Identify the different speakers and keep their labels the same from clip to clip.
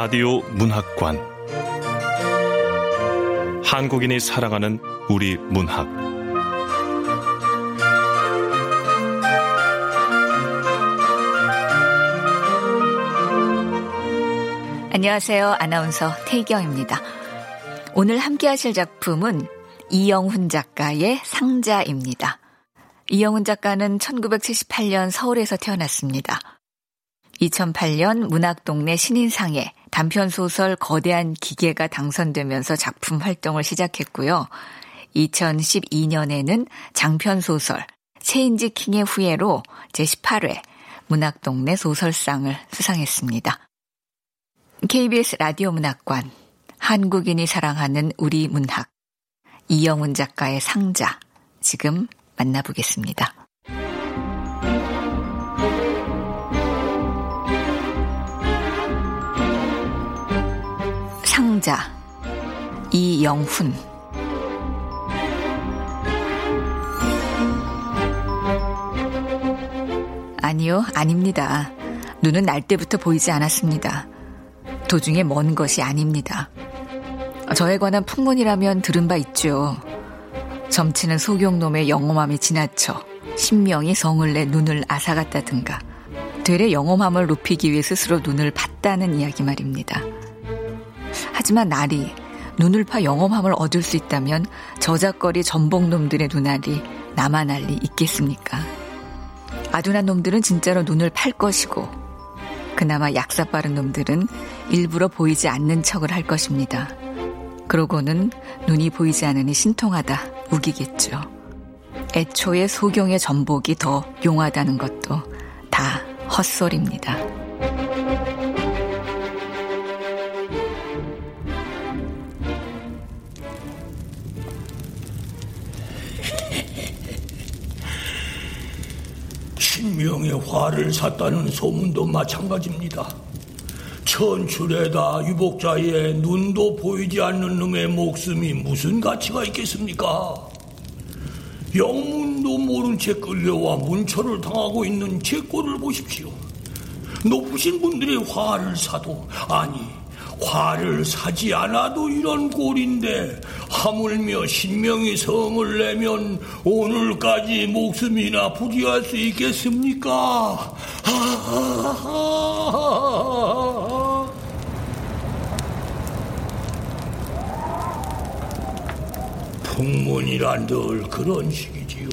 Speaker 1: 라디오 문학관 한국인이 사랑하는 우리 문학
Speaker 2: 안녕하세요. 아나운서 태경입니다. 오늘 함께 하실 작품은 이영훈 작가의 상자입니다. 이영훈 작가는 1978년 서울에서 태어났습니다. 2008년 문학동네 신인상에 단편 소설 거대한 기계가 당선되면서 작품 활동을 시작했고요. 2012년에는 장편 소설 체인지 킹의 후예로 제18회 문학동네 소설상을 수상했습니다. KBS 라디오 문학관 한국인이 사랑하는 우리 문학 이영훈 작가의 상자 지금 만나보겠습니다. 상자 이영훈 아니요, 아닙니다. 눈은 날 때부터 보이지 않았습니다. 도중에 먼 것이 아닙니다. 저에 관한 풍문이라면 들은 바 있죠. 점치는 소경놈의 영험함이 지나쳐 신명이 성을 내 눈을 앗아갔다든가 되레 영험함을 높이기 위해 스스로 눈을 봤다는 이야기 말입니다. 하지만 날이 눈을 파 영험함을 얻을 수 있다면 저작거리 전복놈들의 눈알이 나만 알리 있겠습니까? 아둔한 놈들은 진짜로 눈을 팔 것이고 그나마 약사 빠른 놈들은 일부러 보이지 않는 척을 할 것입니다. 그러고는 눈이 보이지 않으니 신통하다 우기겠죠. 애초에 소경의 전복이 더 용하다는 것도 다 헛소리입니다.
Speaker 3: 신명의 화를 샀다는 소문도 마찬가지입니다. 천출에다 유복자의 눈도 보이지 않는 놈의 목숨이 무슨 가치가 있겠습니까? 영문도 모른 채 끌려와 문초를 당하고 있는 제 꼴을 보십시오. 높으신 분들의 화를 사도 아니 화를 사지 않아도 이런 꼴인데 하물며 신명이 성을 내면 오늘까지 목숨이나 부지할 수 있겠습니까? 풍문이란 늘 그런 식이지요.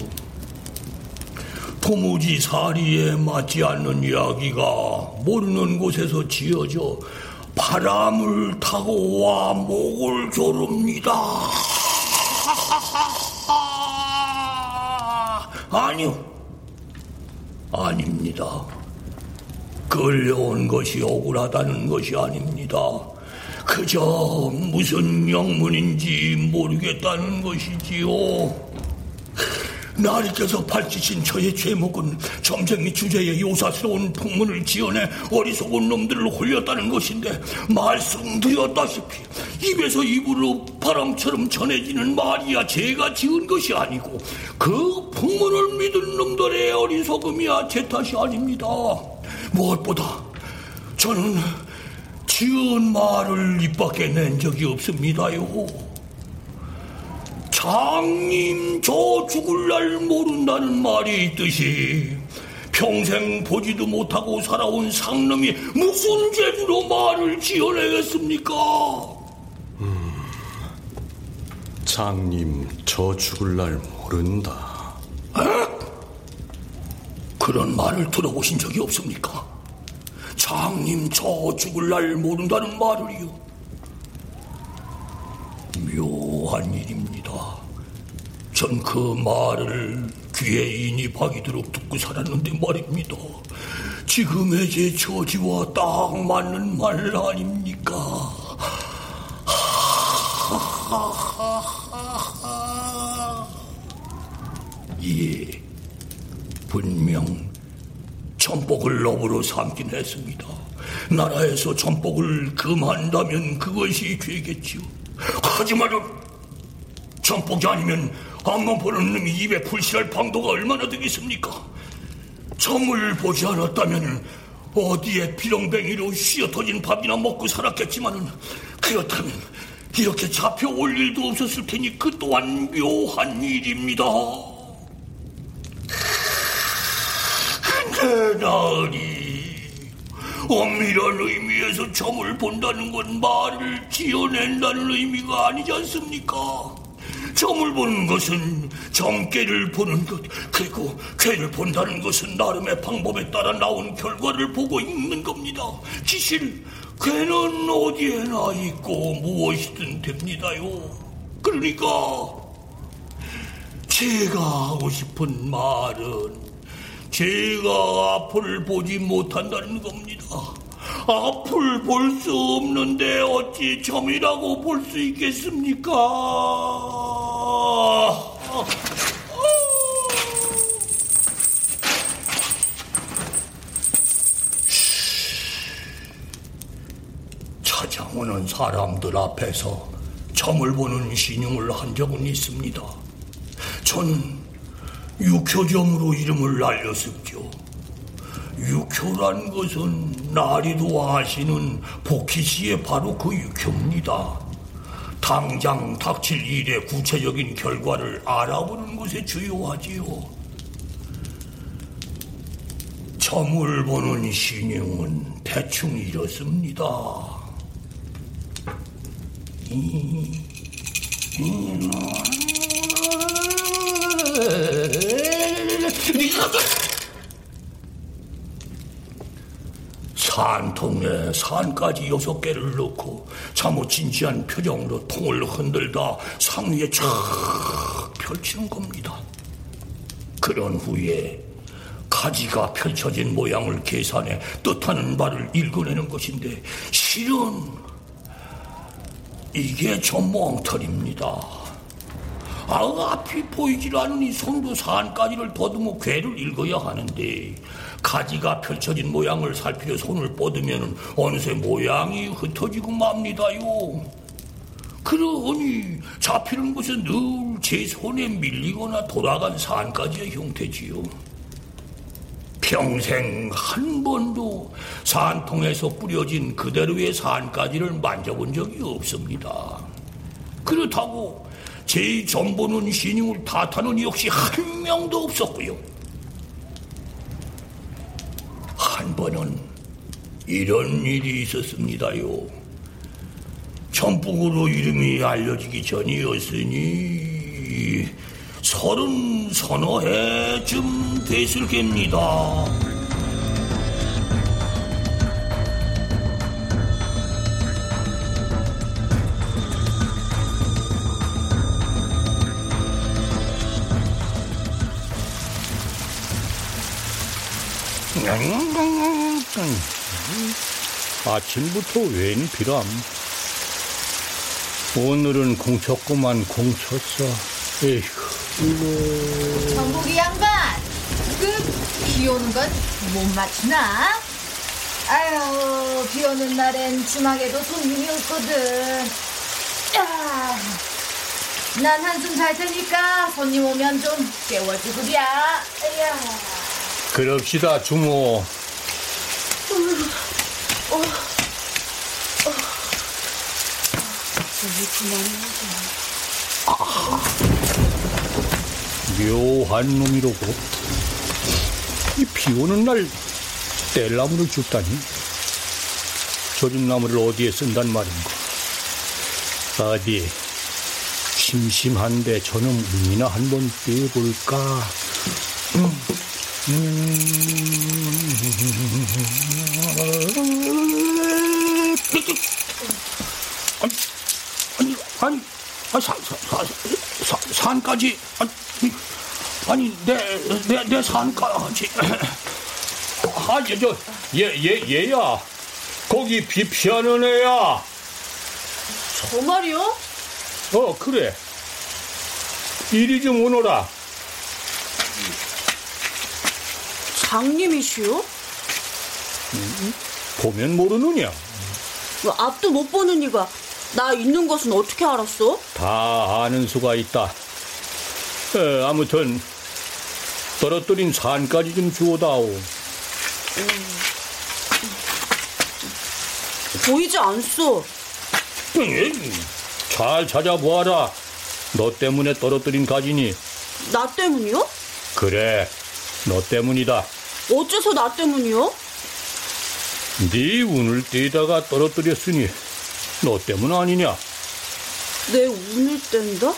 Speaker 3: 도무지 사리에 맞지 않는 이야기가 모르는 곳에서 지어져 바람을 타고 와 목을 조릅니다. 아니요. 아닙니다. 끌려온 것이 억울하다는 것이 아닙니다. 그저 무슨 영문인지 모르겠다는 것이지요. 나리께서 밝히신 저의 죄목은 점쟁이 주제에 요사스러운 풍문을 지어내 어리석은 놈들을 홀렸다는 것인데 말씀드렸다시피 입에서 입으로 바람처럼 전해지는 말이야 제가 지은 것이 아니고 그 풍문을 믿은 놈들의 어리석음이야 제 탓이 아닙니다. 무엇보다 저는 지은 말을 입 밖에 낸 적이 없습니다요. 장님 저 죽을 날 모른다는 말이 있듯이 평생 보지도 못하고 살아온 상놈이 무슨 재주로 말을 지어내겠습니까?
Speaker 4: 음, 장님 저 죽을 날 모른다.
Speaker 3: 에? 그런 말을 들어보신 적이 없습니까? 장님 저 죽을 날 모른다는 말을요. 묘한 일입니다. 전 그 말을 귀에 인이 박이도록 듣고 살았는데 말입니다. 지금의 제 처지와 딱 맞는 말 아닙니까? 예, 분명 전복을 너으로 삼긴 했습니다. 나라에서 전복을 금한다면 그것이 죄겠지요. 하지만 전복이 아니면 앞만 보는 놈이 입에 불실할 방도가 얼마나 되겠습니까? 점을 보지 않았다면 어디에 비렁뱅이로 휘어터진 밥이나 먹고 살았겠지만은 그렇다면 이렇게 잡혀올 일도 없었을 테니 그 또한 묘한 일입니다. 나으리 엄밀한 의미에서 점을 본다는 건 말을 지어낸다는 의미가 아니지 않습니까? 점을 보는 것은 점괘를 보는 것 그리고 괴를 본다는 것은 나름의 방법에 따라 나온 결과를 보고 읽는 겁니다. 기실 괴는 어디에나 있고 무엇이든 됩니다요. 그러니까 제가 하고 싶은 말은 제가 앞을 보지 못한다는 겁니다. 앞을 볼 수 없는데 어찌 점이라고 볼 수 있겠습니까? 찾아오는 사람들 앞에서 점을 보는 신용을 한 적은 있습니다. 저는 육효점으로 이름을 날렸었죠. 육효란 것은 나리도 아시는 복희씨의 바로 그 육효입니다. 당장 닥칠 일의 구체적인 결과를 알아보는 것에 주요하지요. 점을 보는 신용은 대충 이렇습니다. 산통에 산까지 여섯 개를 넣고 참못 진지한 표정으로 통을 흔들다 상 위에 쫙 펼치는 겁니다. 그런 후에 가지가 펼쳐진 모양을 계산해 뜻하는 바를 읽어내는 것인데 실은 이게 전몽털입니다. 아, 앞이 보이질 않으니 손도 산까지를 더듬어 괴를 읽어야 하는데 가지가 펼쳐진 모양을 살피려 손을 뻗으면 어느새 모양이 흩어지고 맙니다요. 그러니 잡히는 것은 늘 제 손에 밀리거나 돌아간 산까지의 형태지요. 평생 한 번도 산통에서 뿌려진 그대로의 산까지를 만져본 적이 없습니다. 그렇다고 제 전보는 신용을 탓하는 역시 한 명도 없었고요. 한 번은 이런 일이 있었습니다요. 전북으로 이름이 알려지기 전이었으니 서른 서너 해쯤 됐을 겁니다.
Speaker 5: 아침부터 웬 비람? 오늘은 공쳤구만 공쳤어. 에이구.
Speaker 6: 정국이 양반, 그비 오는 건 못 맞추나? 아유, 비 오는 날엔 주막에도 손님이 없거든. 야, 난 한숨 잘 테니까 손님 오면 좀 깨워주구랴. 야.
Speaker 5: 그럽시다 주모. 묘한 놈이로고. 이 비 오는 날 뗄나무를 줍다니. 젖은 나무를 어디에 쓴단 말인가 어디 심심한데 저놈 운이나 한번 떼볼까
Speaker 3: 아니, 아니, 아, 산, 산, 산, 산까지. 아니, 아니 내 내 내 산까지.
Speaker 5: 아, 저, 저, 얘, 얘, 얘야. 거기 비 피하는 애야.
Speaker 7: 저 말이요?
Speaker 5: 어, 그래. 이리 좀 오너라.
Speaker 7: 장님이시요?
Speaker 5: 보면 모르느냐?
Speaker 7: 왜 앞도 못 보는 이가 나 있는 것은 어떻게 알았어?
Speaker 5: 다 아는 수가 있다. 에, 아무튼 떨어뜨린 산까지 좀 주워다오.
Speaker 7: 보이지 않소.
Speaker 5: 음, 잘 찾아보아라. 너 때문에 떨어뜨린 가지니.
Speaker 7: 나 때문이요?
Speaker 5: 그래, 너 때문이다.
Speaker 7: 어째서 나 때문이요?
Speaker 5: 네 운을 떼다가 떨어뜨렸으니 너 때문 아니냐?
Speaker 7: 내 운을 뗀다?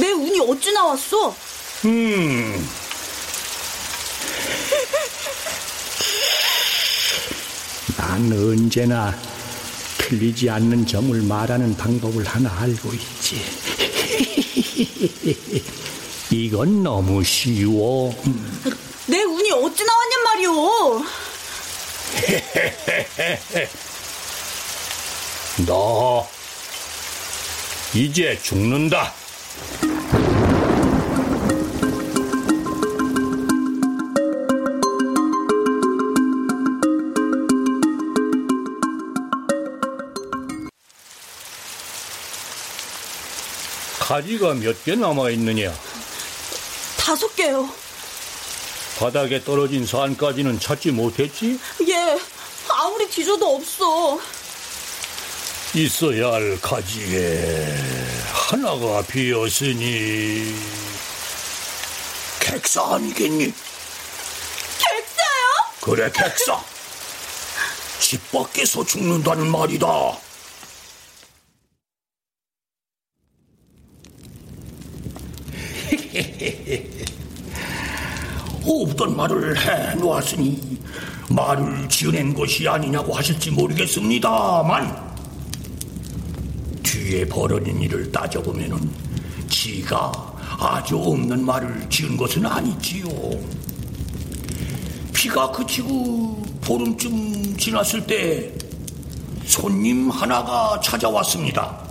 Speaker 7: 내 운이 어찌 나왔어?
Speaker 5: 음. 난 언제나 틀리지 않는 점을 말하는 방법을 하나 알고 있지. 이건 너무 쉬워.
Speaker 7: 말이오.
Speaker 5: 너 이제 죽는다. 가지가 몇 개 남아 있느냐?
Speaker 7: 다섯 개요.
Speaker 5: 바닥에 떨어진 산까지는 찾지 못했지?
Speaker 7: 예, 아무리 뒤져도 없어.
Speaker 5: 있어야 할 가지에 하나가 비었으니 객사 아니겠니?
Speaker 7: 객사요?
Speaker 3: 그래 객사. 집 밖에서 죽는다는 말이다. 없던 말을 해 놓았으니 말을 지어낸 것이 아니냐고 하실지 모르겠습니다만 뒤에 벌어진 일을 따져보면은 지가 아주 없는 말을 지은 것은 아니지요. 비가 그치고 보름쯤 지났을 때 손님 하나가 찾아왔습니다.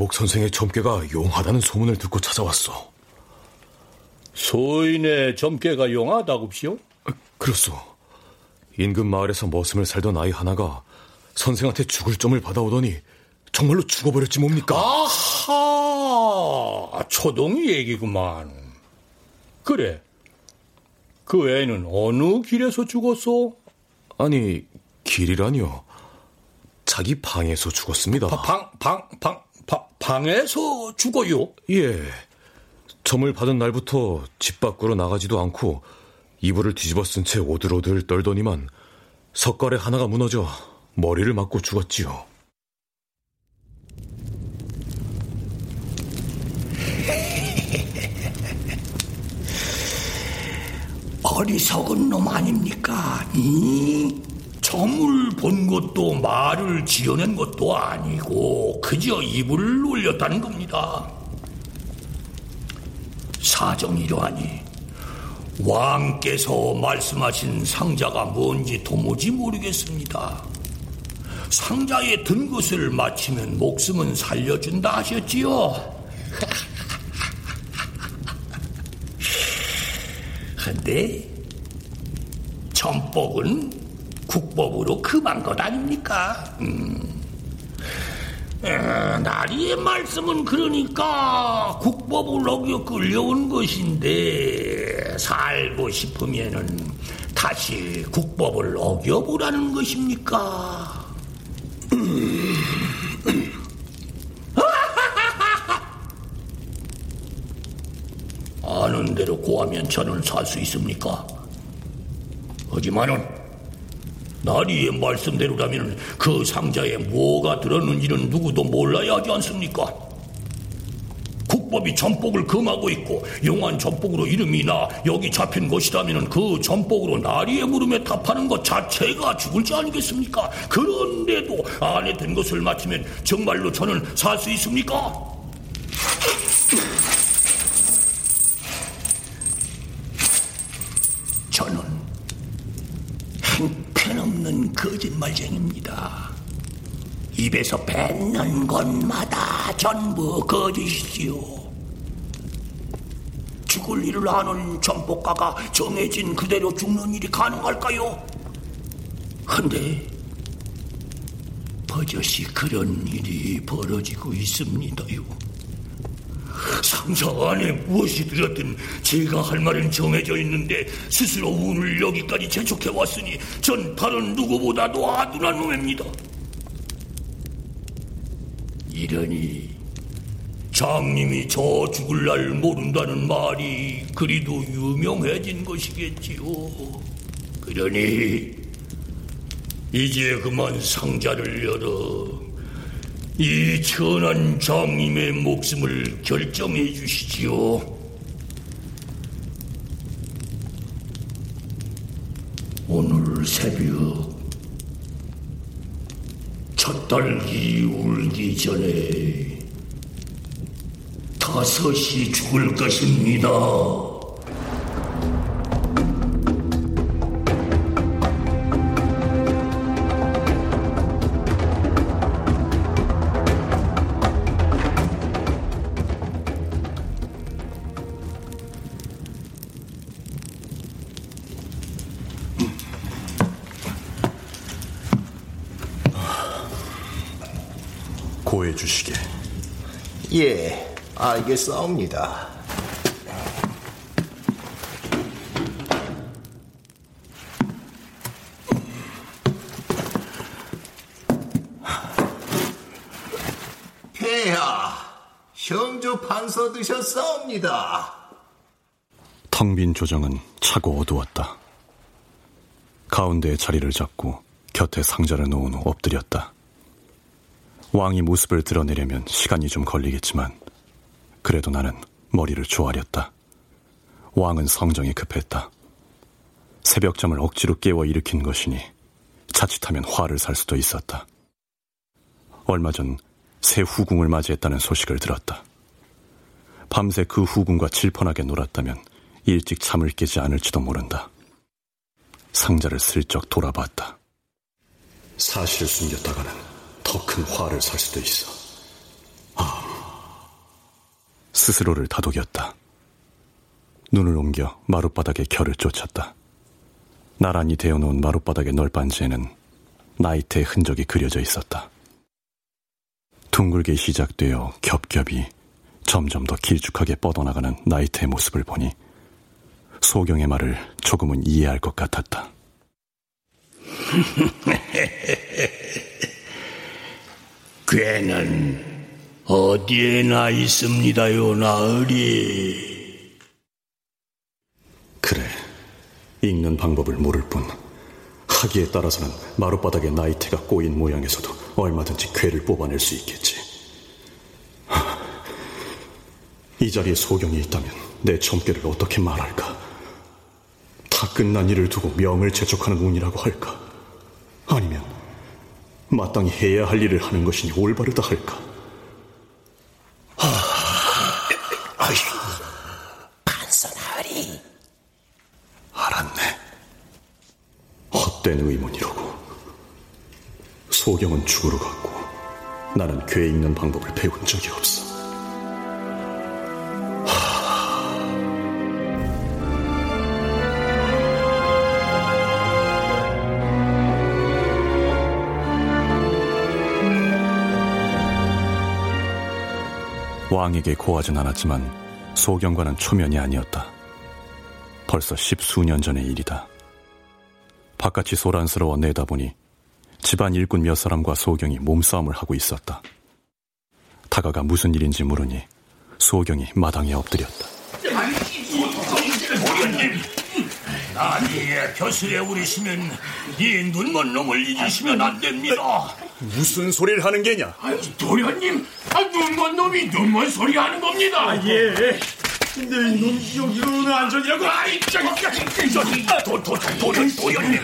Speaker 4: 전복 선생의 점괘가 용하다는 소문을 듣고 찾아왔어.
Speaker 5: 소인의 점괘가 용하다고시오?
Speaker 4: 그렇소. 인근 마을에서 머슴을 살던 아이 하나가 선생한테 죽을 점을 받아오더니 정말로 죽어버렸지 뭡니까?
Speaker 5: 아하, 초동이 얘기구만. 그래. 그 애는 어느 길에서 죽었어?
Speaker 4: 아니, 길이라니요. 자기 방에서 죽었습니다.
Speaker 5: 바, 방, 방, 방, 방, 방에서 죽어요?
Speaker 4: 예. 점을 받은 날부터 집 밖으로 나가지도 않고 이불을 뒤집어 쓴 채 오들오들 떨더니만 석가래 하나가 무너져 머리를 맞고 죽었지요.
Speaker 3: 어리석은 놈 아닙니까? 이 점을 본 것도 말을 지어낸 것도 아니고 그저 이불을 올렸다는 겁니다. 사정이 이러하니 왕께서 말씀하신 상자가 뭔지 도무지 모르겠습니다. 상자에 든 것을 마치면 목숨은 살려준다 하셨지요. 근데 전복은 국법으로 금한 것 아닙니까? 음. 에, 나리의 말씀은 그러니까 국법을 어겨 끌려온 것인데 살고 싶으면은 다시 국법을 어겨보라는 것입니까? 아는 대로 고하면 저는 살 수 있습니까? 하지만은 나리의 말씀대로라면 그 상자에 뭐가 들었는지는 누구도 몰라야 하지 않습니까? 불법이 전복을 금하고 있고 용한 전복으로 이름이 나 여기 잡힌 것이라면 그 전복으로 나리의 물음에 답하는 것 자체가 죽을지 아니겠습니까? 그런데도 안에 든 것을 마치면 정말로 저는 살 수 있습니까? 없는 거짓말쟁입니다. 입에서 뱉는 것마다 전부 거짓이지요. 죽을 일을 아는 전복가가 정해진 그대로 죽는 일이 가능할까요? 근데 버젓이 그런 일이 벌어지고 있습니다요. 상사 안에 무엇이 들었든 제가 할 말은 정해져 있는데 스스로 운을 여기까지 재촉해 왔으니 전 다른 누구보다도 아둔한 놈입니다. 이러니 장님이 저 죽을 날 모른다는 말이 그리도 유명해진 것이겠지요. 그러니 이제 그만 상자를 열어 이 천한 장님의 목숨을 결정해 주시지요. 오늘 새벽 첫 딸기 울기 전에 다섯이 죽을 것입니다.
Speaker 8: 알겠사옵니다. 폐하, 형조 판서 드셨사옵니다.
Speaker 9: 텅 빈 조정은 차고 어두웠다. 가운데에 자리를 잡고 곁에 상자를 놓은 후 엎드렸다. 왕이 모습을 드러내려면 시간이 좀 걸리겠지만 그래도 나는 머리를 조아렸다. 왕은 성정이 급했다. 새벽잠을 억지로 깨워 일으킨 것이니 자칫하면 화를 살 수도 있었다. 얼마 전 새 후궁을 맞이했다는 소식을 들었다. 밤새 그 후궁과 질펀하게 놀았다면 일찍 잠을 깨지 않을지도 모른다. 상자를 슬쩍 돌아봤다. 사실을 숨겼다가는 더 큰 화를 살 수도 있어. 아. 스스로를 다독였다. 눈을 옮겨 마룻바닥의 결을 쫓았다. 나란히 대어놓은 마룻바닥의 널빤지에는 나이트의 흔적이 그려져 있었다. 둥글게 시작되어 겹겹이 점점 더 길쭉하게 뻗어나가는 나이트의 모습을 보니 소경의 말을 조금은 이해할 것 같았다.
Speaker 3: 괴는 어디에나 있습니다요, 나으리.
Speaker 9: 그래, 읽는 방법을 모를 뿐 하기에 따라서는 마룻바닥에 나이테가 꼬인 모양에서도 얼마든지 괴를 뽑아낼 수 있겠지. 하, 이 자리에 소경이 있다면 내 점괘를 어떻게 말할까? 다 끝난 일을 두고 명을 재촉하는 운이라고 할까? 아니면 마땅히 해야 할 일을 하는 것이니 올바르다 할까?
Speaker 8: 아이고, 판서나으리.
Speaker 9: 알았네. 헛된 의문이로고. 소경은 죽으러 갔고 나는 괴 읽는 방법을 배운 적이 없어. 왕에게 고하진 않았지만 소경과는 초면이 아니었다. 벌써 십수년 전의 일이다. 바깥이 소란스러워 내다보니 집안 일꾼 몇 사람과 소경이 몸싸움을 하고 있었다. 다가가 무슨 일인지 물으니 소경이 마당에 엎드렸다.
Speaker 3: 도련님, 나니에 벼슬에 오르시면 이 눈먼 놈을 잊으시면 안 됩니다.
Speaker 4: 무슨 소리를 하는 게냐?
Speaker 3: 도련님, 아, 눈먼 놈이 눈먼 소리 하는 겁니다.
Speaker 10: 아, 예. 근데 이놈 여기로는 안전이라고.
Speaker 3: 아이, 저기, 저기, 도, 도, 도, 도련님.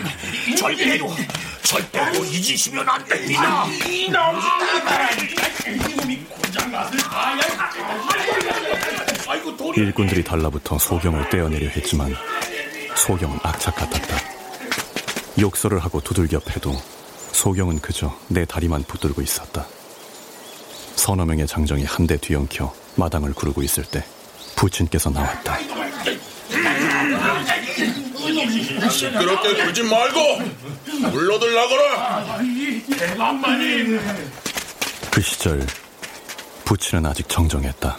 Speaker 3: 절대로, 절대로 잊으시면 안 됩니다. 이놈! 이놈이 고장났을 아야. 아이고, 도련.
Speaker 9: 일꾼들이 달라붙어 소경을 떼어내려 했지만 소경은 악착 같았다. 욕설을 하고 두들겨 패도 소경은 그저 내 다리만 붙들고 있었다. 서너 명의 장정이 한 대 뒤엉켜 마당을 구르고 있을 때 부친께서 나왔다.
Speaker 11: 시끄럽게 굴지 말고 물러들 나거라.
Speaker 3: 대감마님.
Speaker 9: 그 시절 부친은 아직 정정했다.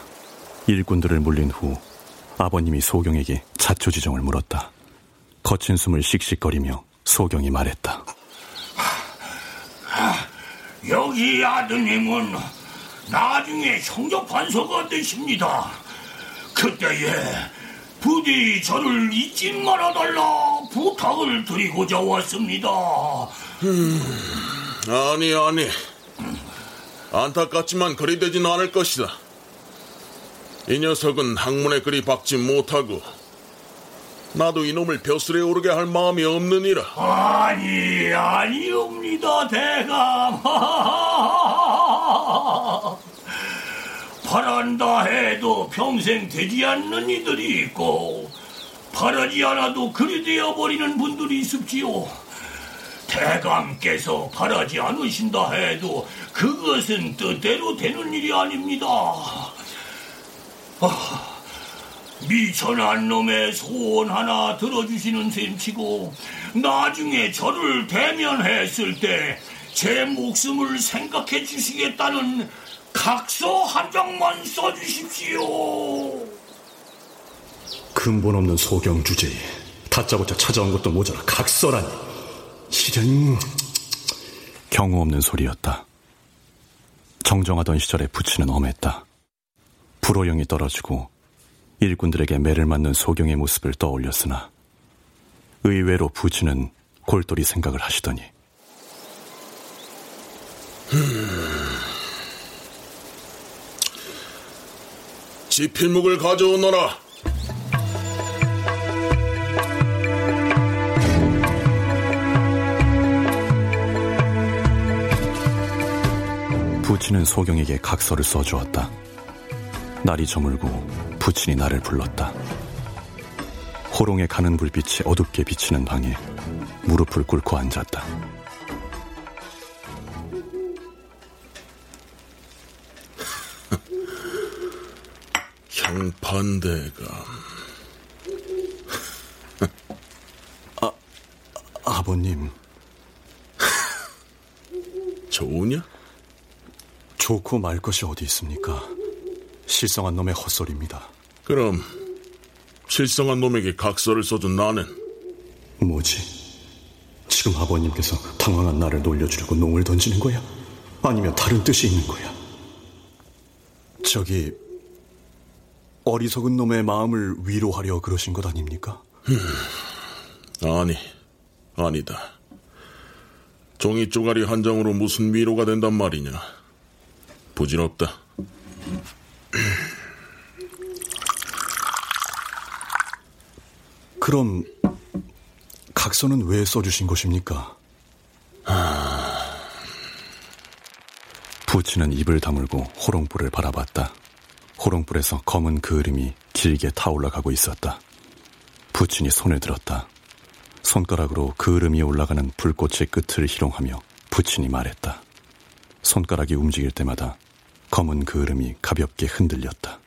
Speaker 9: 일꾼들을 물린 후 아버님이 소경에게 자초지정을 물었다. 거친 숨을 씩씩거리며 소경이 말했다.
Speaker 3: 여기 아드님은 나중에 형조판서가 되십니다. 그때에 부디 저를 잊지 말아달라 부탁을 드리고자 왔습니다.
Speaker 11: 음, 아니 아니 안타깝지만 그리 되진 않을 것이다. 이 녀석은 학문에 그리 박지 못하고 나도 이놈을 벼슬에 오르게 할 마음이 없느니라.
Speaker 3: 아니 아니옵니다 대감. 바란다 해도 평생 되지 않는 이들이 있고 바라지 않아도 그리 되어버리는 분들이 있습지요. 대감께서 바라지 않으신다 해도 그것은 뜻대로 되는 일이 아닙니다. 아, 미천한 놈의 소원 하나 들어주시는 셈치고 나중에 저를 대면했을 때 제 목숨을 생각해 주시겠다는 각서 한 장만 써주십시오.
Speaker 9: 근본 없는 소경 주제에 다짜고짜 찾아온 것도 모자라 각서라니. 실은 경우 없는 소리였다. 정정하던 시절에 부치는 엄했다. 불호령이 떨어지고 일꾼들에게 매를 맞는 소경의 모습을 떠올렸으나 의외로 부치는 골똘히 생각을 하시더니
Speaker 11: 지필묵을 가져오너라.
Speaker 9: 부친은 소경에게 각서를 써주었다. 날이 저물고 부친이 나를 불렀다. 호롱에 가는 불빛이 어둡게 비치는 방에 무릎을 꿇고 앉았다.
Speaker 11: 형판대감.
Speaker 9: 아, 아버님.
Speaker 11: 좋으냐?
Speaker 9: 좋고 말 것이 어디 있습니까? 실성한 놈의 헛소리입니다.
Speaker 11: 그럼 실성한 놈에게 각서를 써준 나는
Speaker 9: 뭐지? 지금 아버님께서 당황한 나를 놀려주려고 농을 던지는 거야? 아니면 다른 뜻이 있는 거야? 저기 어리석은 놈의 마음을 위로하려 그러신 것 아닙니까?
Speaker 11: 음, 아니, 아니다. 종이 쪼가리 한 장으로 무슨 위로가 된단 말이냐. 부질없다.
Speaker 9: 그럼 각서는 왜 써주신 것입니까? 부치는 입을 다물고 호롱불을 바라봤다. 호롱불에서 검은 그을음이 길게 타올라가고 있었다. 부친이 손을 들었다. 손가락으로 그을음이 올라가는 불꽃의 끝을 희롱하며 부친이 말했다. 손가락이 움직일 때마다 검은 그을음이 가볍게 흔들렸다.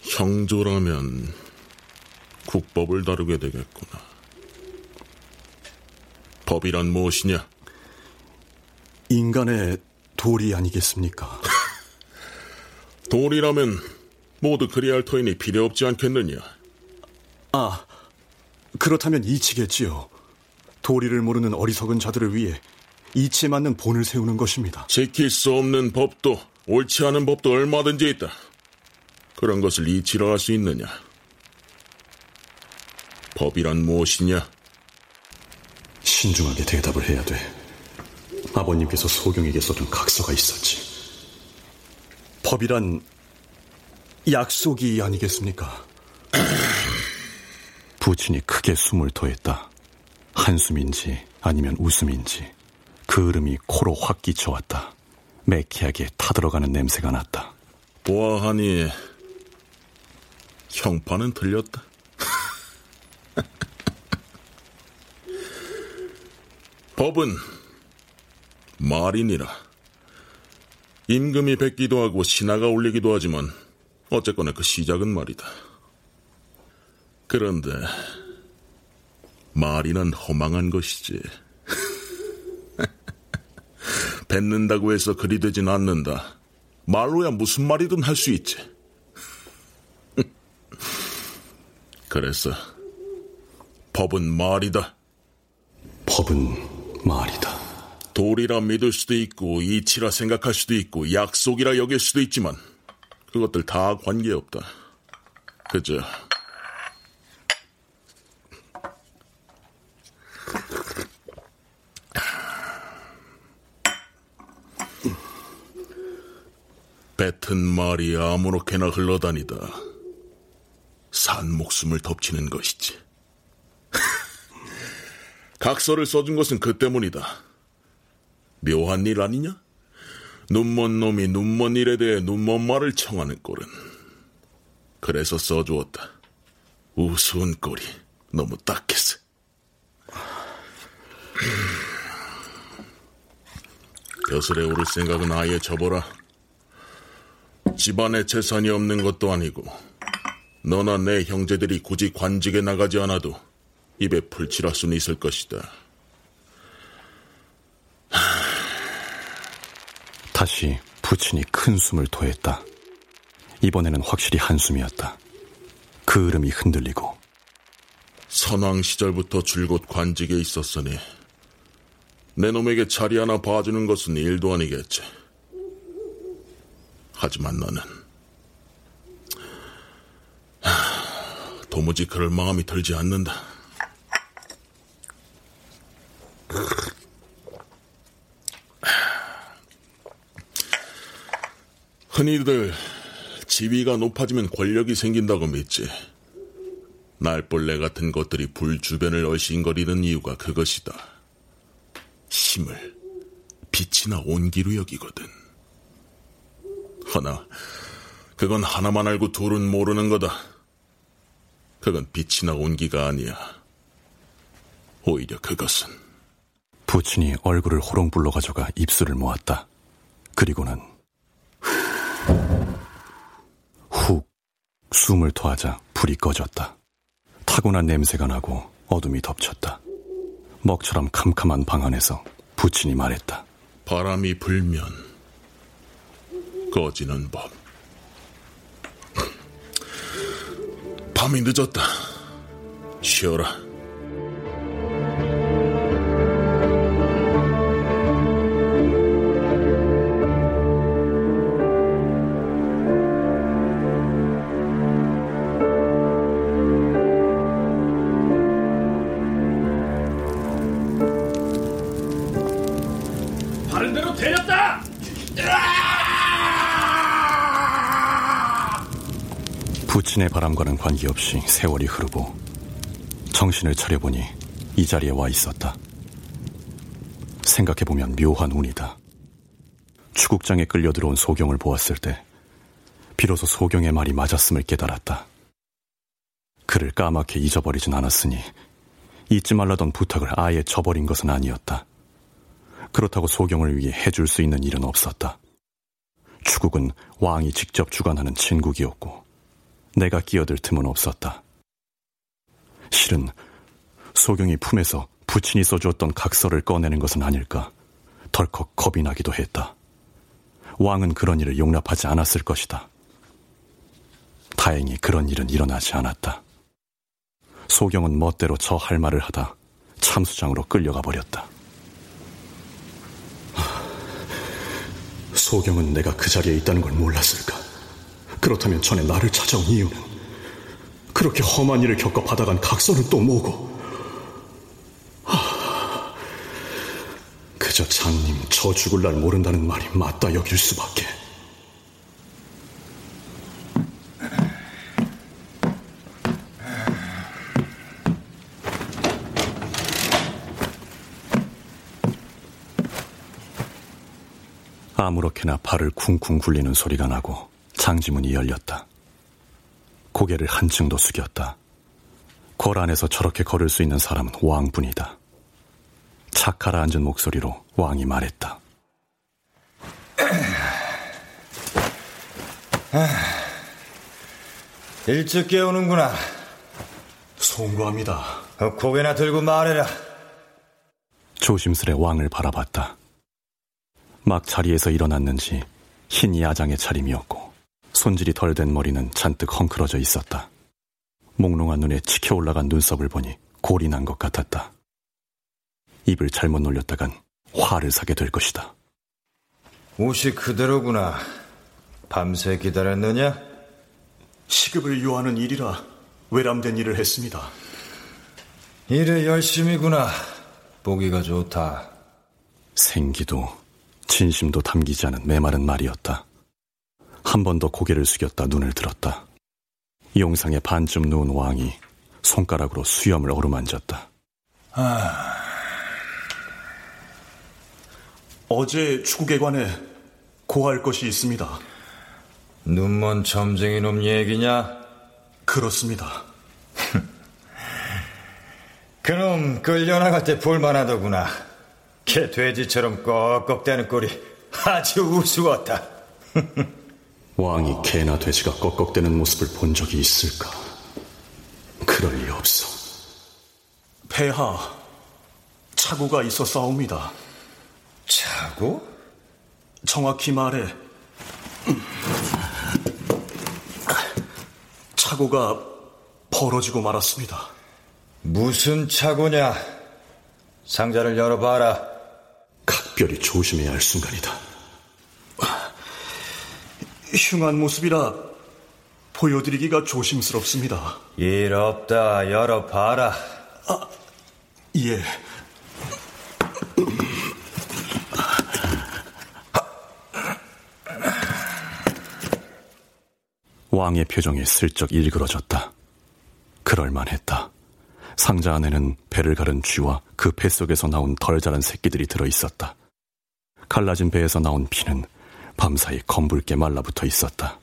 Speaker 11: 형조라면 국법을 다루게 되겠구나. 법이란 무엇이냐?
Speaker 9: 인간의 도리 아니겠습니까?
Speaker 11: 도리라면 모두 그리할 터이니 필요 없지 않겠느냐?
Speaker 9: 아, 그렇다면 이치겠지요. 도리를 모르는 어리석은 자들을 위해 이치에 맞는 본을 세우는 것입니다.
Speaker 11: 지킬 수 없는 법도 옳지 않은 법도 얼마든지 있다. 그런 것을 이치로 할수 있느냐? 법이란 무엇이냐?
Speaker 9: 신중하게 대답을 해야 돼. 아버님께서 소경에게 써둔 각서가 있었지. 법이란 약속이 아니겠습니까? 부친이 크게 숨을 토했다. 한숨인지 아니면 웃음인지 그 으름이 코로 확 끼쳐왔다. 매캐하게 타들어가는 냄새가 났다.
Speaker 11: 보아하니 형파는 틀렸다. 법은 말이니라. 임금이 뵙기도 하고 신하가 올리기도 하지만 어쨌거나 그 시작은 말이다. 그런데 말이는 허망한 것이지. 뱉는다고 해서 그리 되진 않는다. 말로야 무슨 말이든 할 수 있지. 그래서 법은 말이다.
Speaker 9: 법은 말이다.
Speaker 11: 도리라 믿을 수도 있고 이치라 생각할 수도 있고 약속이라 여길 수도 있지만 그것들 다 관계없다. 그저 뱉은 말이 아무렇게나 흘러다니다 산 목숨을 덮치는 것이지. 각서를 써준 것은 그 때문이다. 묘한 일 아니냐? 눈먼 놈이 눈먼 일에 대해 눈먼 말을 청하는 꼴은. 그래서 써주었다. 우스운 꼴이 너무 딱했어. 벼슬에 오를 생각은 아예 접어라. 집안에 재산이 없는 것도 아니고 너나 내 형제들이 굳이 관직에 나가지 않아도 입에 풀칠할 수는 있을 것이다.
Speaker 9: 다시 부친이 큰 숨을 토했다. 이번에는 확실히 한숨이었다. 그 으름이 흔들리고
Speaker 11: 선왕 시절부터 줄곧 관직에 있었으니 내 놈에게 자리 하나 봐주는 것은 일도 아니겠지. 하지만 나는 도무지 그럴 마음이 들지 않는다. 흔히들 지위가 높아지면 권력이 생긴다고 믿지. 날벌레 같은 것들이 불 주변을 얼씬거리는 이유가 그것이다. 힘을 빛이나 온기로 여기거든. 허나 그건 하나만 알고 둘은 모르는 거다. 그건 빛이나 온기가 아니야. 오히려 그것은
Speaker 9: 부친이 얼굴을 호롱 불러 가져가 입술을 모았다. 그리고는 숨을 토하자 불이 꺼졌다. 타고난 냄새가 나고 어둠이 덮쳤다. 먹처럼 캄캄한 방 안에서 부친이 말했다.
Speaker 11: 바람이 불면 꺼지는 법. 밤이 늦었다. 쉬어라.
Speaker 9: 부친의 바람과는 관계없이 세월이 흐르고 정신을 차려보니 이 자리에 와 있었다. 생각해보면 묘한 운이다. 추국장에 끌려 들어온 소경을 보았을 때 비로소 소경의 말이 맞았음을 깨달았다. 그를 까맣게 잊어버리진 않았으니 잊지 말라던 부탁을 아예 저버린 것은 아니었다. 그렇다고 소경을 위해 해줄 수 있는 일은 없었다. 추국은 왕이 직접 주관하는 진국이었고 내가 끼어들 틈은 없었다. 실은 소경이 품에서 부친이 써주었던 각서를 꺼내는 것은 아닐까 덜컥 겁이 나기도 했다. 왕은 그런 일을 용납하지 않았을 것이다. 다행히 그런 일은 일어나지 않았다. 소경은 멋대로 저 할 말을 하다 참수장으로 끌려가 버렸다. 소경은 내가 그 자리에 있다는 걸 몰랐을까? 그렇다면 전에 나를 찾아온 이유는 그렇게 험한 일을 겪어 받아간 각서는 또 뭐고? 하... 그저 장님 저 죽을 날 모른다는 말이 맞다 여길 수밖에. 아무렇게나 발을 쿵쿵 굴리는 소리가 나고 장지문이 열렸다. 고개를 한층 더 숙였다. 골 안에서 저렇게 걸을 수 있는 사람은 왕뿐이다. 착 가라앉은 목소리로 왕이 말했다.
Speaker 12: 일찍 깨우는구나.
Speaker 4: 송구합니다.
Speaker 12: 어, 고개나 들고 말해라.
Speaker 9: 조심스레 왕을 바라봤다. 막 자리에서 일어났는지 흰 야장의 차림이었고 손질이 덜 된 머리는 잔뜩 헝클어져 있었다. 몽롱한 눈에 치켜 올라간 눈썹을 보니 골이 난 것 같았다. 입을 잘못 놀렸다간 화를 사게 될 것이다.
Speaker 12: 옷이 그대로구나. 밤새 기다렸느냐?
Speaker 10: 시급을 요하는 일이라 외람된 일을 했습니다.
Speaker 12: 일에 열심이구나. 보기가 좋다.
Speaker 9: 생기도 진심도 담기지 않은 메마른 말이었다. 한 번 더 고개를 숙였다 눈을 들었다. 용상에 반쯤 누운 왕이 손가락으로 수염을 어루만졌다.
Speaker 10: 아... 어제 추국에 관해 고할 것이 있습니다.
Speaker 12: 눈먼 점쟁이 놈 얘기냐?
Speaker 10: 그렇습니다.
Speaker 12: 그놈 끌려나갈 때 볼만하더구나. 개 돼지처럼 꺽꺽대는 꼴이 아주 우스웠다.
Speaker 9: 왕이 개나 돼지가 꺽꺽대는 모습을 본 적이 있을까? 그럴 리 없어.
Speaker 10: 폐하, 차고가 있어 싸웁니다.
Speaker 12: 차고?
Speaker 10: 정확히 말해 차고가 벌어지고 말았습니다.
Speaker 12: 무슨 차고냐? 상자를 열어봐라.
Speaker 9: 각별히 조심해야 할 순간이다.
Speaker 10: 흉한 모습이라 보여드리기가 조심스럽습니다.
Speaker 12: 일 없다. 열어봐라.
Speaker 10: 아, 예.
Speaker 9: 왕의 표정이 슬쩍 일그러졌다. 그럴만했다. 상자 안에는 배를 가른 쥐와 그배 속에서 나온 덜 자란 새끼들이 들어 있었다. 갈라진 배에서 나온 피는 밤사이 검붉게 말라붙어 있었다.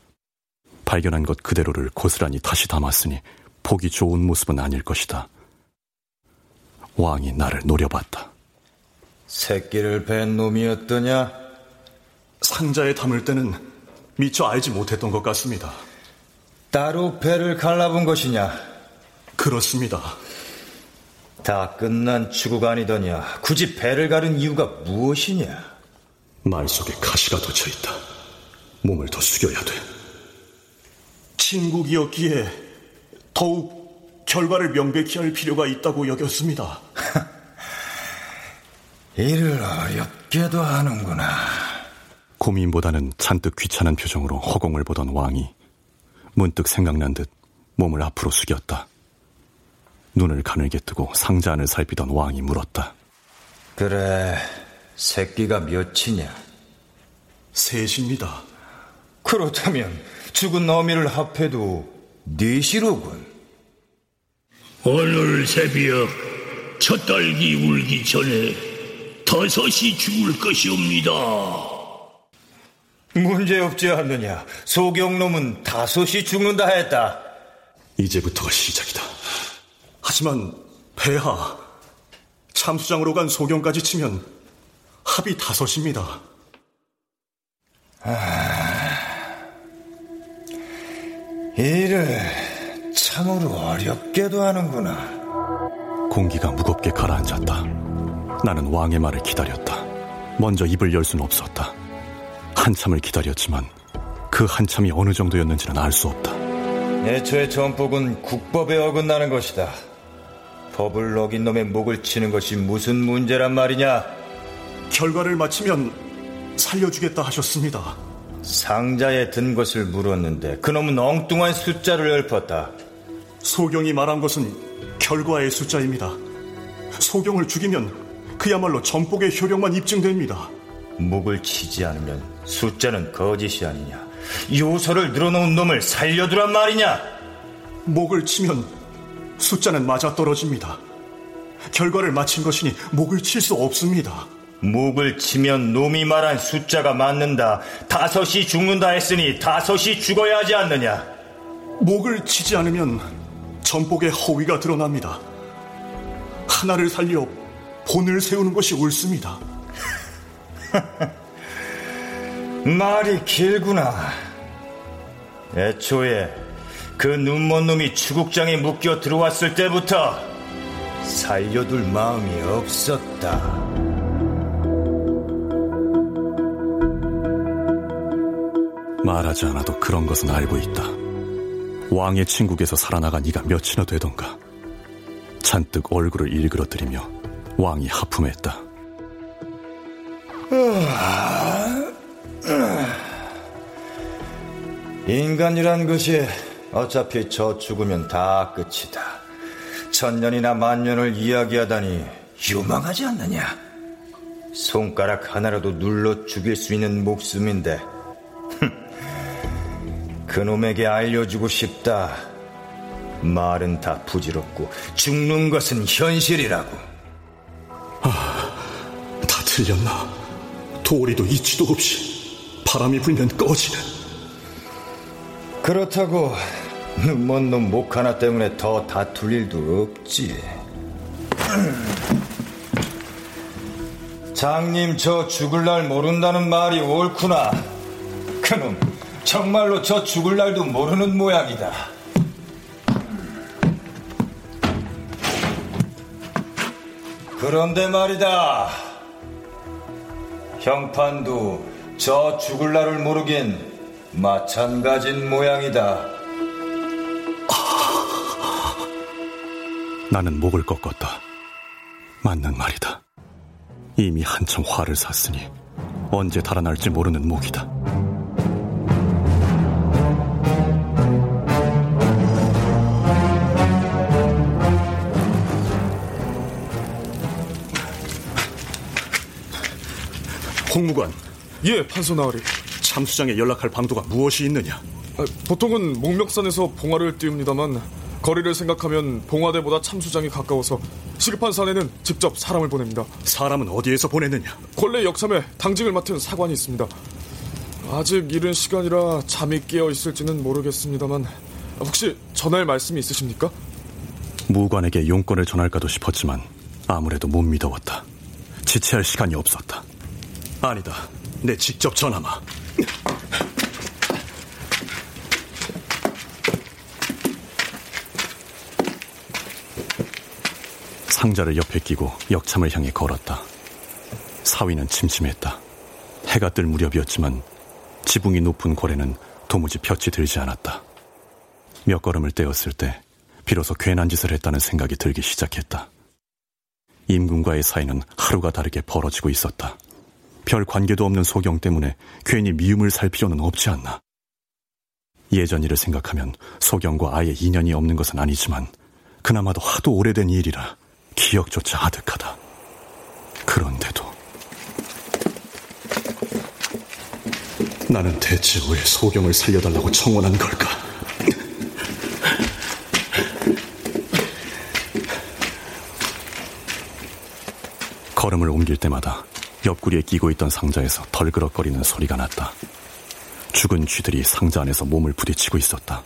Speaker 9: 발견한 것 그대로를 고스란히 다시 담았으니 보기 좋은 모습은 아닐 것이다. 왕이 나를 노려봤다.
Speaker 12: 새끼를 벤 놈이었더냐?
Speaker 10: 상자에 담을 때는 미처 알지 못했던 것 같습니다.
Speaker 12: 따로 배를 갈라본 것이냐?
Speaker 10: 그렇습니다.
Speaker 12: 다 끝난 추구가 아니더냐? 굳이 배를 가른 이유가 무엇이냐?
Speaker 9: 말 속에 가시가 돋쳐 있다. 몸을 더 숙여야 돼.
Speaker 10: 친국이었기에 더욱 결과를 명백히 할 필요가 있다고 여겼습니다.
Speaker 12: 일을 어렵게도 하는구나.
Speaker 9: 고민보다는 잔뜩 귀찮은 표정으로 허공을 보던 왕이 문득 생각난 듯 몸을 앞으로 숙였다. 눈을 가늘게 뜨고 상자 안을 살피던 왕이 물었다.
Speaker 12: 그래, 새끼가 몇이냐?
Speaker 10: 셋입니다.
Speaker 12: 그렇다면 죽은 어미를 합해도 넷이로군.
Speaker 3: 오늘 새벽 첫 딸기 울기 전에 다섯이 죽을 것이옵니다.
Speaker 12: 문제없지 않느냐. 소경놈은 다섯이 죽는다 했다.
Speaker 9: 이제부터가 시작이다.
Speaker 10: 하지만 폐하, 참수장으로 간 소경까지 치면 합이 다섯입니다.
Speaker 12: 아, 일을 참으로 어렵게도 하는구나.
Speaker 9: 공기가 무겁게 가라앉았다. 나는 왕의 말을 기다렸다. 먼저 입을 열 수는 없었다. 한참을 기다렸지만 그 한참이 어느 정도였는지는 알 수 없다.
Speaker 12: 애초에 전복은 국법에 어긋나는 것이다. 법을 어긴 놈의 목을 치는 것이 무슨 문제란 말이냐?
Speaker 10: 결과를 마치면 살려주겠다 하셨습니다.
Speaker 12: 상자에 든 것을 물었는데 그놈은 엉뚱한 숫자를 읊었다.
Speaker 10: 소경이 말한 것은 결과의 숫자입니다. 소경을 죽이면 그야말로 전복의 효력만 입증됩니다.
Speaker 12: 목을 치지 않으면 숫자는 거짓이 아니냐. 요소를 늘어놓은 놈을 살려두란 말이냐.
Speaker 10: 목을 치면 숫자는 맞아 떨어집니다. 결과를 마친 것이니 목을 칠 수 없습니다.
Speaker 12: 목을 치면 놈이 말한 숫자가 맞는다. 다섯이 죽는다 했으니 다섯이 죽어야 하지 않느냐?
Speaker 10: 목을 치지 않으면 전복의 허위가 드러납니다. 하나를 살려 본을 세우는 것이 옳습니다.
Speaker 12: 말이 길구나. 애초에 그 눈먼 놈이 추국장에 묶여 들어왔을 때부터 살려둘 마음이 없었다.
Speaker 9: 말하지 않아도 그런 것은 알고 있다. 왕의 친국에서 살아나간 이가 몇이나 되던가. 잔뜩 얼굴을 일그러뜨리며 왕이 하품했다.
Speaker 12: 인간이란 것이 어차피 저 죽으면 다 끝이다. 천년이나 만년을 이야기하다니 유망하지 않느냐? 손가락 하나라도 눌러 죽일 수 있는 목숨인데 그놈에게 알려주고 싶다. 말은 다 부질없고 죽는 것은 현실이라고.
Speaker 10: 아, 다 틀렸나? 도리도 이치도 없이 바람이 불면 꺼지는.
Speaker 12: 그렇다고 눈먼 놈 목 하나 때문에 더 다툴 일도 없지. 장님 저 죽을 날 모른다는 말이 옳구나. 그놈 정말로 저 죽을 날도 모르는 모양이다. 그런데 말이다. 형판도 저 죽을 날을 모르긴 마찬가지인 모양이다.
Speaker 9: 나는 목을 꺾었다. 맞는 말이다. 이미 한참 화를 샀으니 언제 달아날지 모르는 목이다.
Speaker 10: 홍무관.
Speaker 13: 예, 판소 나으리.
Speaker 10: 참수장에 연락할 방도가 무엇이 있느냐?
Speaker 13: 아, 보통은 목멱산에서 봉화를 띄웁니다만 거리를 생각하면 봉화대보다 참수장이 가까워서 시급한 산에는 직접 사람을 보냅니다.
Speaker 10: 사람은 어디에서 보냈느냐?
Speaker 13: 권례 역삼에 당직을 맡은 사관이 있습니다. 아직 이른 시간이라 잠이 깨어 있을지는 모르겠습니다만 혹시 전할 말씀이 있으십니까?
Speaker 9: 무관에게 용건을 전할까도 싶었지만 아무래도 못 믿어왔다. 지체할 시간이 없었다.
Speaker 10: 아니다. 내 직접 전하마.
Speaker 9: 상자를 옆에 끼고 역참을 향해 걸었다. 사위는 침침했다. 해가 뜰 무렵이었지만 지붕이 높은 고래는 도무지 볕이 들지 않았다. 몇 걸음을 떼었을 때 비로소 괜한 짓을 했다는 생각이 들기 시작했다. 임금과의 사이는 하루가 다르게 벌어지고 있었다. 별 관계도 없는 소경 때문에 괜히 미움을 살 필요는 없지 않나. 예전 일을 생각하면 소경과 아예 인연이 없는 것은 아니지만 그나마도 하도 오래된 일이라 기억조차 아득하다. 그런데도
Speaker 10: 나는 대체 왜 소경을 살려달라고 청원한 걸까?
Speaker 9: 걸음을 옮길 때마다 옆구리에 끼고 있던 상자에서 덜그럭거리는 소리가 났다. 죽은 쥐들이 상자 안에서 몸을 부딪히고 있었다.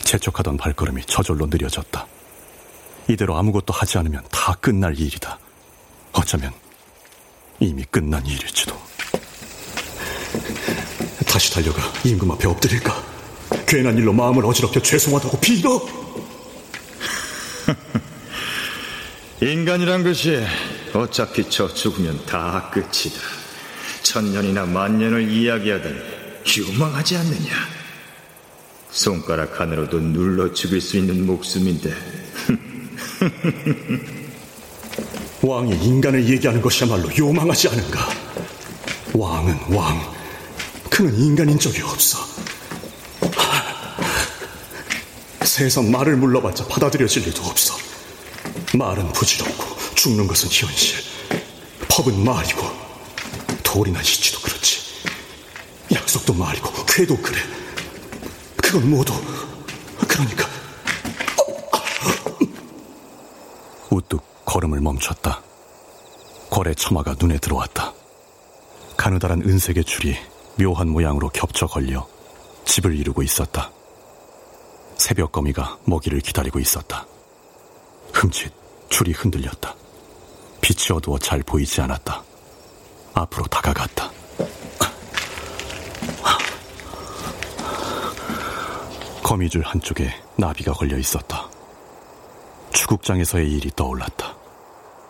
Speaker 9: 재촉하던 발걸음이 저절로 느려졌다. 이대로 아무것도 하지 않으면 다 끝날 일이다. 어쩌면 이미 끝난 일일지도.
Speaker 10: 다시 달려가 임금 앞에 엎드릴까? 괜한 일로 마음을 어지럽혀 죄송하다고 빌어.
Speaker 12: 인간이란 것이 어차피 저 죽으면 다 끝이다. 천년이나 만년을 이야기하다니 유망하지 않느냐? 손가락 하나로도 눌러 죽일 수 있는 목숨인데.
Speaker 10: 왕이 인간을 얘기하는 것이야말로 요망하지 않은가? 왕은 왕, 그는 인간인 적이 없어. 세상 말을 물러봤자 받아들여질 리도 없어. 말은 부질없고 죽는 것은 현실. 법은 말이고 도리나 이치도 그렇지. 약속도 말이고 쾌도 그래. 그건 모두 그러니까
Speaker 9: 우뚝 걸음을 멈췄다. 벌의 처마가 눈에 들어왔다. 가느다란 은색의 줄이 묘한 모양으로 겹쳐 걸려 집을 이루고 있었다. 새벽 거미가 먹이를 기다리고 있었다. 흠칫 줄이 흔들렸다. 빛이 어두워 잘 보이지 않았다. 앞으로 다가갔다. 거미줄 한쪽에 나비가 걸려 있었다. 추국장에서의 일이 떠올랐다.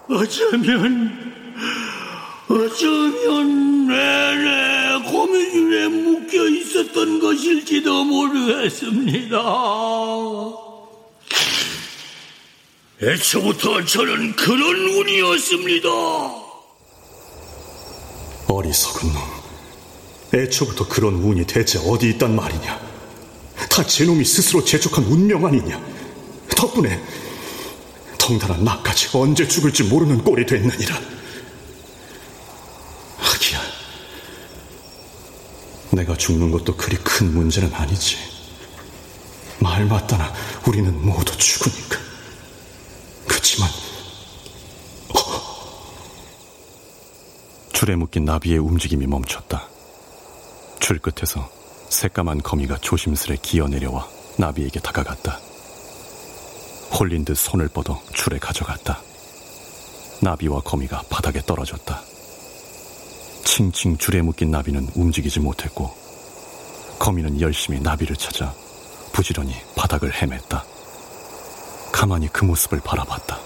Speaker 3: 어쩌면, 어쩌면 내내 거미줄에 묶여 있었던 것일지도 모르겠습니다. 애초부터 저는 그런 운이었습니다.
Speaker 9: 어리석은 놈. 애초부터 그런 운이 대체 어디 있단 말이냐? 다 제놈이 스스로 제족한 운명 아니냐? 덕분에 덩달아 나까지 언제 죽을지 모르는 꼴이 됐느니라. 하기야, 내가 죽는 것도 그리 큰 문제는 아니지. 말 맞다나 우리는 모두 죽으니까. 그치만 줄에 묶인 나비의 움직임이 멈췄다. 줄 끝에서 새까만 거미가 조심스레 기어 내려와 나비에게 다가갔다. 홀린 듯 손을 뻗어 줄에 가져갔다. 나비와 거미가 바닥에 떨어졌다. 칭칭 줄에 묶인 나비는 움직이지 못했고, 거미는 열심히 나비를 찾아 부지런히 바닥을 헤맸다. 가만히 그 모습을 바라봤다.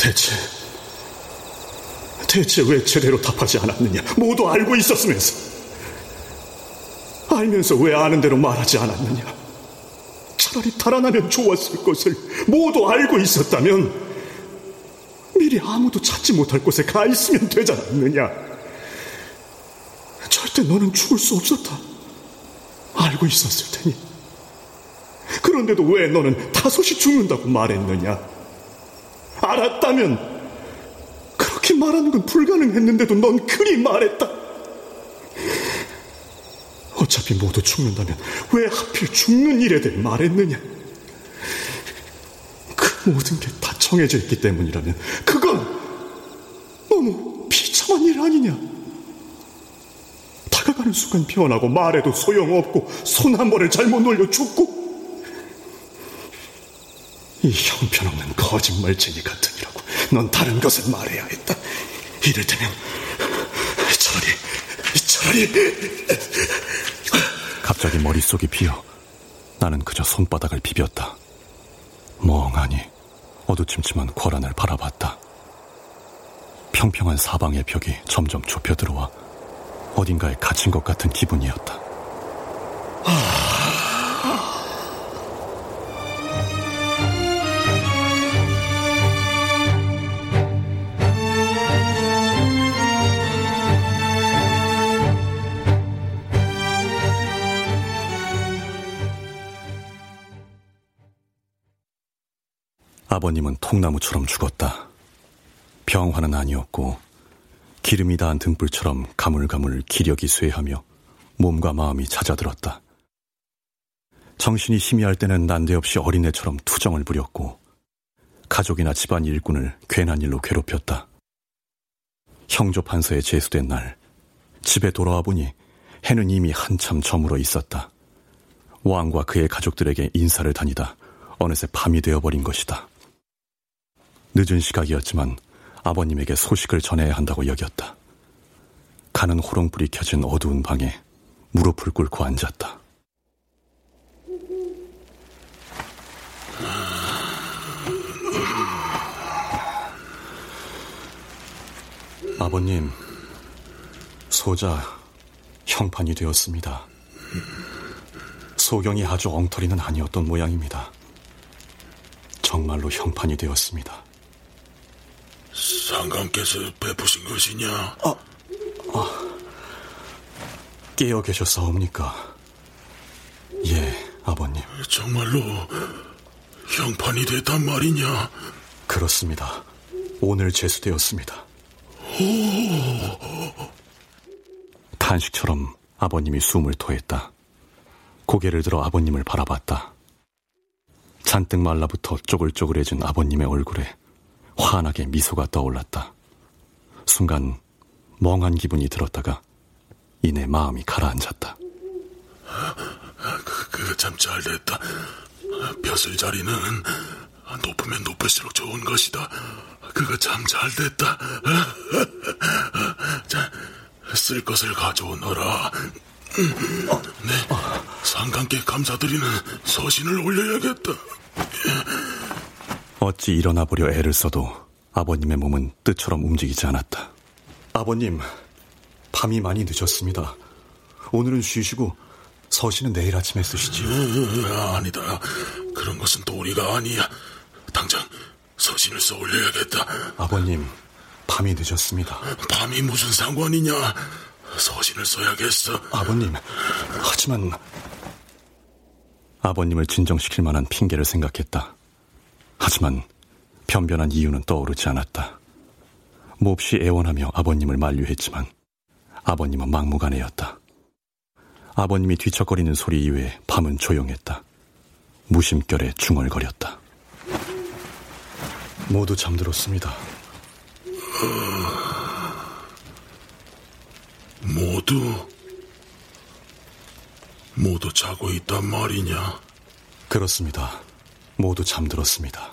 Speaker 9: 대체, 대체 왜 제대로 답하지 않았느냐? 모두 알고 있었으면서. 알면서 왜 아는 대로 말하지 않았느냐? 차라리 달아나면 좋았을 것을 모두 알고 있었다면 미리 아무도 찾지 못할 곳에 가 있으면 되지 않았느냐? 절대 너는 죽을 수 없었다. 알고 있었을 테니. 그런데도 왜 너는 다섯이 죽는다고 말했느냐? 알았다면 그렇게 말하는 건 불가능했는데도 넌 그리 말했다. 어차피 모두 죽는다면 왜 하필 죽는 일에 대해 말했느냐? 그 모든 게 다 정해져 있기 때문이라면 그건 너무 비참한 일 아니냐? 다가가는 순간 변하고 말해도 소용없고 손 한 번을 잘못 놀려 죽고 이 형편없는 거짓말쟁이 같으니라고 넌 다른 것을 말해야 했다. 이를테면 차라리 차라리 갑자기 머릿속이 비어 나는 그저 손바닥을 비볐다. 멍하니 어두침침한 고란을 바라봤다. 평평한 사방의 벽이 점점 좁혀 들어와 어딘가에 갇힌 것 같은 기분이었다. 아 버님은 통나무처럼 죽었다. 병화는 아니었고 기름이 닿은 등불처럼 가물가물 기력이 쇠하며 몸과 마음이 잦아들었다. 정신이 희미할 때는 난데없이 어린애처럼 투정을 부렸고 가족이나 집안 일꾼을 괜한 일로 괴롭혔다. 형조 판서에 제수된 날 집에 돌아와 보니 해는 이미 한참 저물어 있었다. 왕과 그의 가족들에게 인사를 다니다 어느새 밤이 되어버린 것이다. 늦은 시각이었지만 아버님에게 소식을 전해야 한다고 여겼다. 가는 호롱불이 켜진 어두운 방에 무릎을 꿇고 앉았다. 아버님, 소자 형판이 되었습니다. 소경이 아주 엉터리는 아니었던 모양입니다. 정말로 형판이 되었습니다.
Speaker 11: 상감께서 베푸신 것이냐?
Speaker 9: 아, 아, 깨어 계셨사옵니까? 예, 아버님.
Speaker 11: 정말로 형판이 됐단 말이냐?
Speaker 9: 그렇습니다. 오늘 제수되었습니다.
Speaker 11: 오.
Speaker 9: 탄식처럼 아버님이 숨을 토했다. 고개를 들어 아버님을 바라봤다. 잔뜩 말라붙어 쪼글쪼글해진 아버님의 얼굴에 환하게 미소가 떠올랐다. 순간 멍한 기분이 들었다가 이내 마음이 가라앉았다.
Speaker 11: 그, 그거 참 잘됐다. 벼슬 자리는 높으면 높을수록 좋은 것이다. 그거 참 잘됐다. 자, 쓸 것을 가져오너라. 네, 상관께 감사드리는 서신을 올려야겠다.
Speaker 9: 어찌 일어나 보려 애를 써도 아버님의 몸은 뜻처럼 움직이지 않았다. 아버님, 밤이 많이 늦었습니다. 오늘은 쉬시고 서신은 내일 아침에 쓰시지요.
Speaker 11: 음, 아니다. 그런 것은 도리가 아니야. 당장 서신을 써 올려야겠다.
Speaker 9: 아버님, 밤이 늦었습니다.
Speaker 11: 밤이 무슨 상관이냐? 서신을 써야겠어.
Speaker 9: 아버님, 하지만 아버님을 진정시킬 만한 핑계를 생각했다. 하지만 변변한 이유는 떠오르지 않았다. 몹시 애원하며 아버님을 만류했지만 아버님은 막무가내였다. 아버님이 뒤척거리는 소리 이외에 밤은 조용했다. 무심결에 중얼거렸다. 모두 잠들었습니다.
Speaker 11: 모두 모두 자고 있단 말이냐?
Speaker 9: 그렇습니다. 모두 잠들었습니다.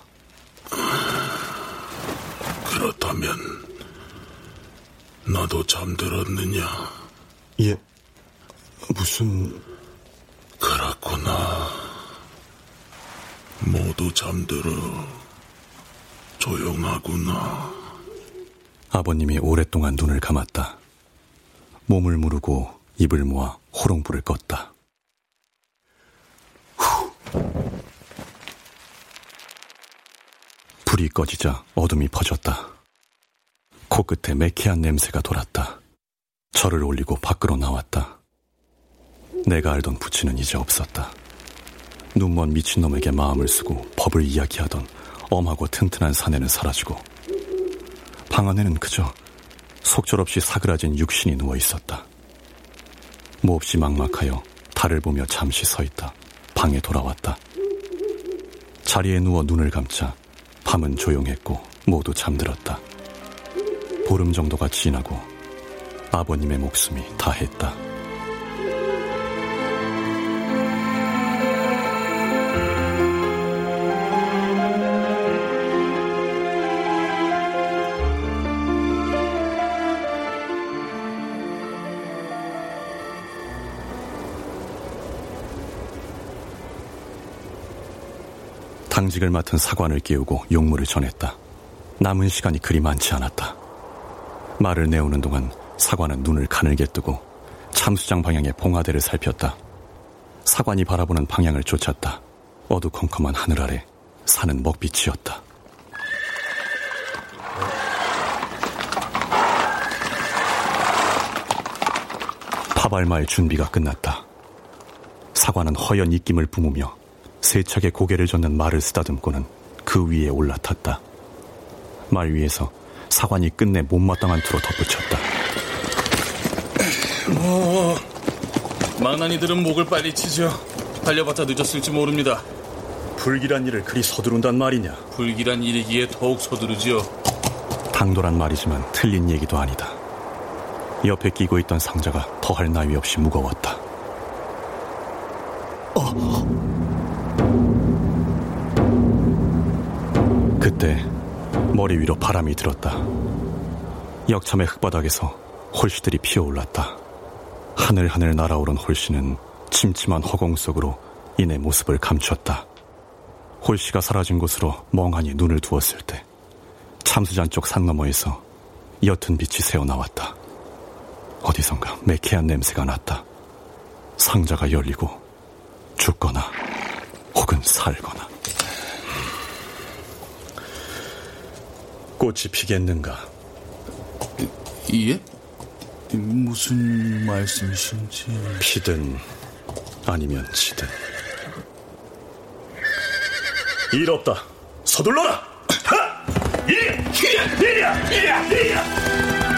Speaker 11: 그렇다면 나도 잠들었느냐?
Speaker 9: 예. 무슨
Speaker 11: 그렇구나. 모두 잠들어. 조용하구나.
Speaker 9: 아버님이 오랫동안 눈을 감았다. 몸을 무르고 입을 모아 호롱불을 껐다. 후. 불이 꺼지자 어둠이 퍼졌다. 코끝에 매캐한 냄새가 돌았다. 절을 올리고 밖으로 나왔다. 내가 알던 부치는 이제 없었다. 눈먼 미친놈에게 마음을 쓰고 법을 이야기하던 엄하고 튼튼한 사내는 사라지고 방 안에는 그저 속절없이 사그라진 육신이 누워 있었다. 몹시 막막하여 달을 보며 잠시 서 있다. 방에 돌아왔다. 자리에 누워 눈을 감자 밤은 조용했고 모두 잠들었다. 보름 정도가 지나고 아버님의 목숨이 다했다. 당직을 맡은 사관을 깨우고 용무를 전했다. 남은 시간이 그리 많지 않았다. 말을 내오는 동안 사관은 눈을 가늘게 뜨고 참수장 방향의 봉화대를 살폈다. 사관이 바라보는 방향을 쫓았다. 어두컴컴한 하늘 아래 산은 먹빛이었다. 파발마의 준비가 끝났다. 사관은 허연 입김을 뿜으며 세차게 고개를 젓는 말을 쓰다듬고는 그 위에 올라탔다. 말 위에서 사관이 끝내 못마땅한 투로 덧붙였다.
Speaker 13: 뭐 망나니들은 목을 빨리 치죠. 달려봤자 늦었을지 모릅니다.
Speaker 9: 불길한 일을 그리 서두른단 말이냐?
Speaker 13: 불길한 일이기에 더욱 서두르지요.
Speaker 9: 당돌한 말이지만 틀린 얘기도 아니다. 옆에 끼고 있던 상자가 더할 나위 없이 무거웠다. 어. 그때 머리 위로 바람이 들었다. 역참의 흙바닥에서 홀씨들이 피어올랐다. 하늘하늘 날아오른 홀씨는 침침한 허공 속으로 이내 모습을 감췄다. 홀씨가 사라진 곳으로 멍하니 눈을 두었을 때 참수잔 쪽 산 너머에서 옅은 빛이 새어나왔다. 어디선가 매캐한 냄새가 났다. 상자가 열리고 죽거나 혹은 살거나. 꽃이 피겠는가?
Speaker 13: 예? 무슨 말씀이신지.
Speaker 9: 피든 아니면 지든. 일 없다. 서둘러라!
Speaker 3: 이리야! 이리야! 이리야! 이리야! 이리야!